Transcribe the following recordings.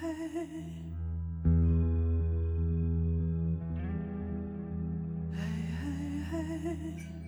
嘿。嘿嘿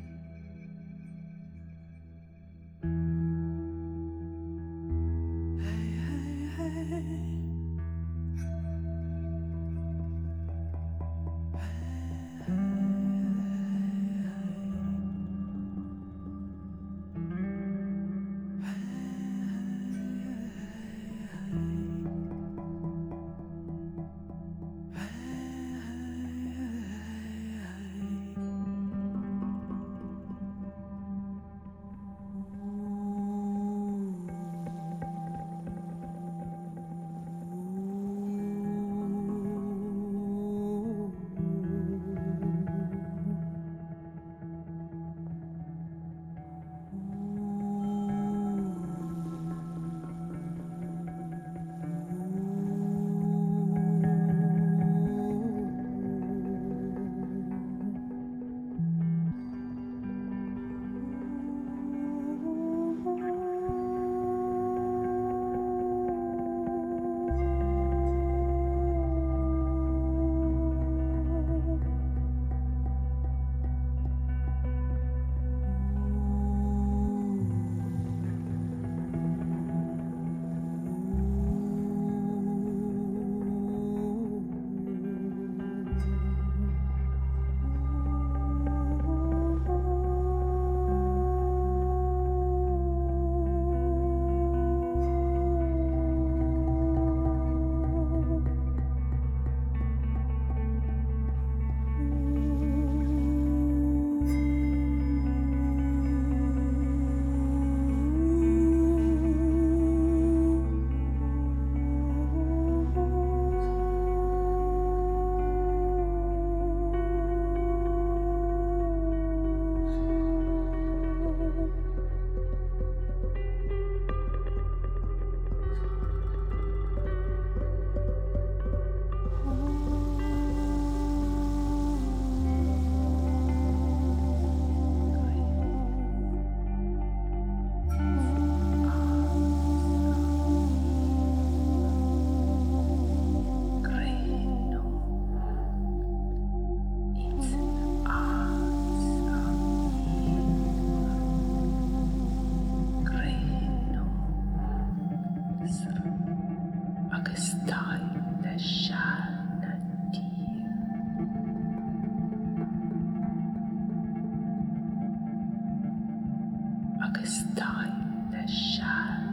darkest time, the shadow.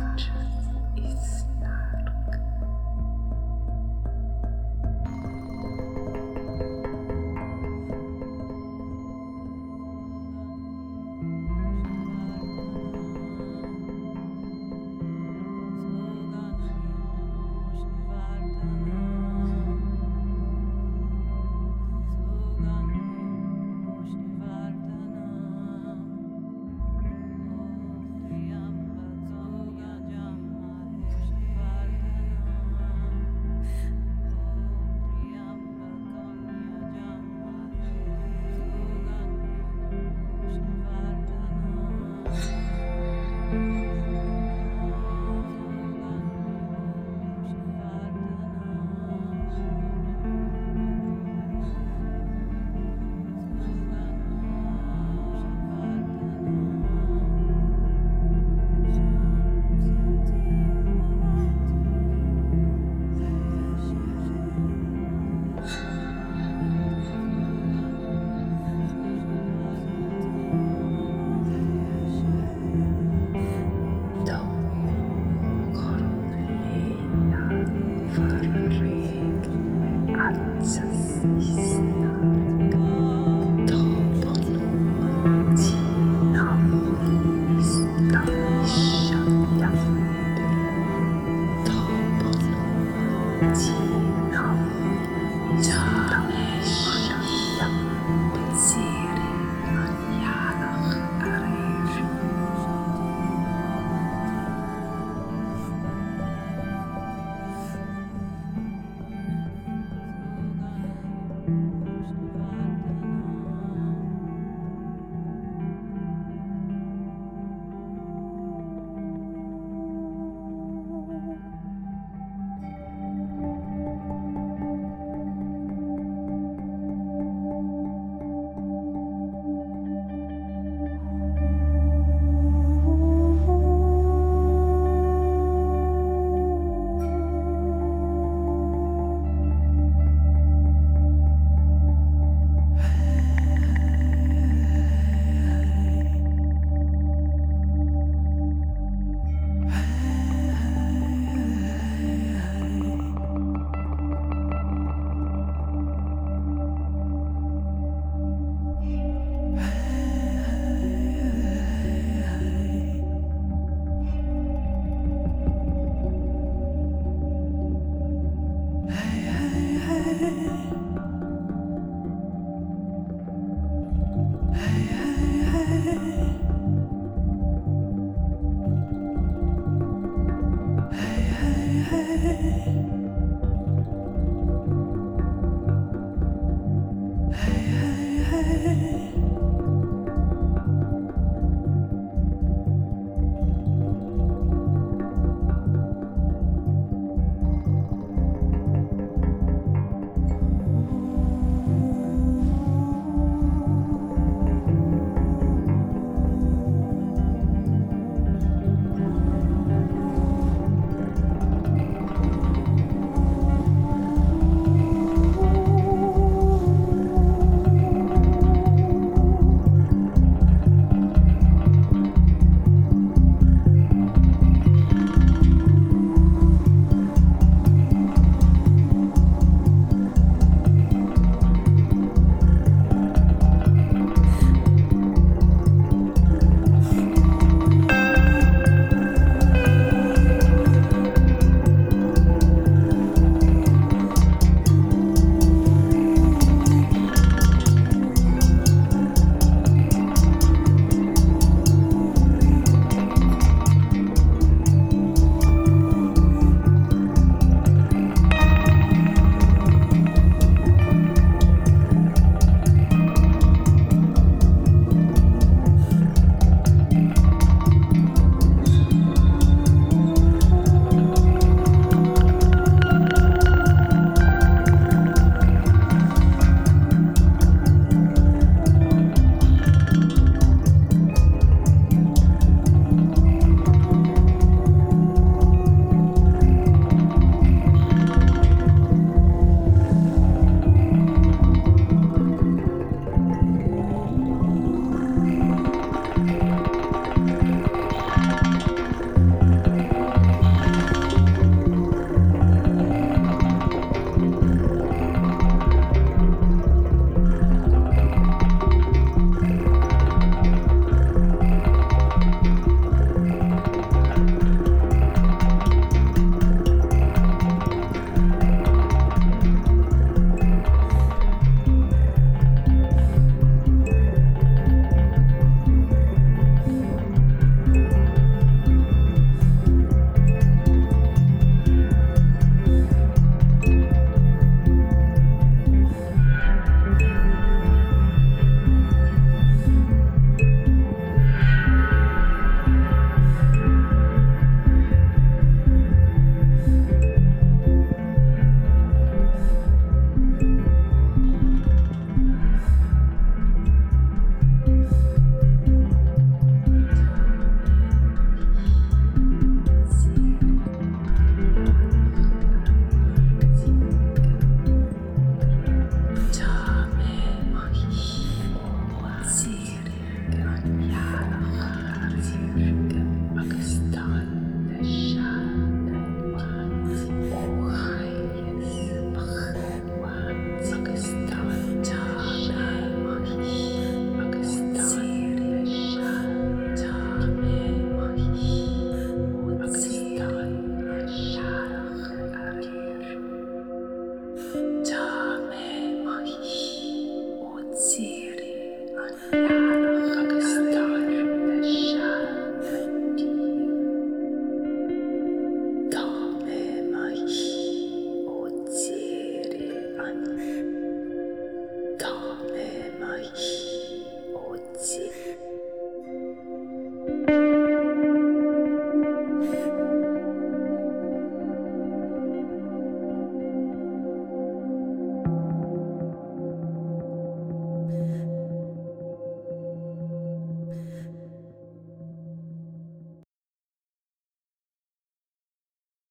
much.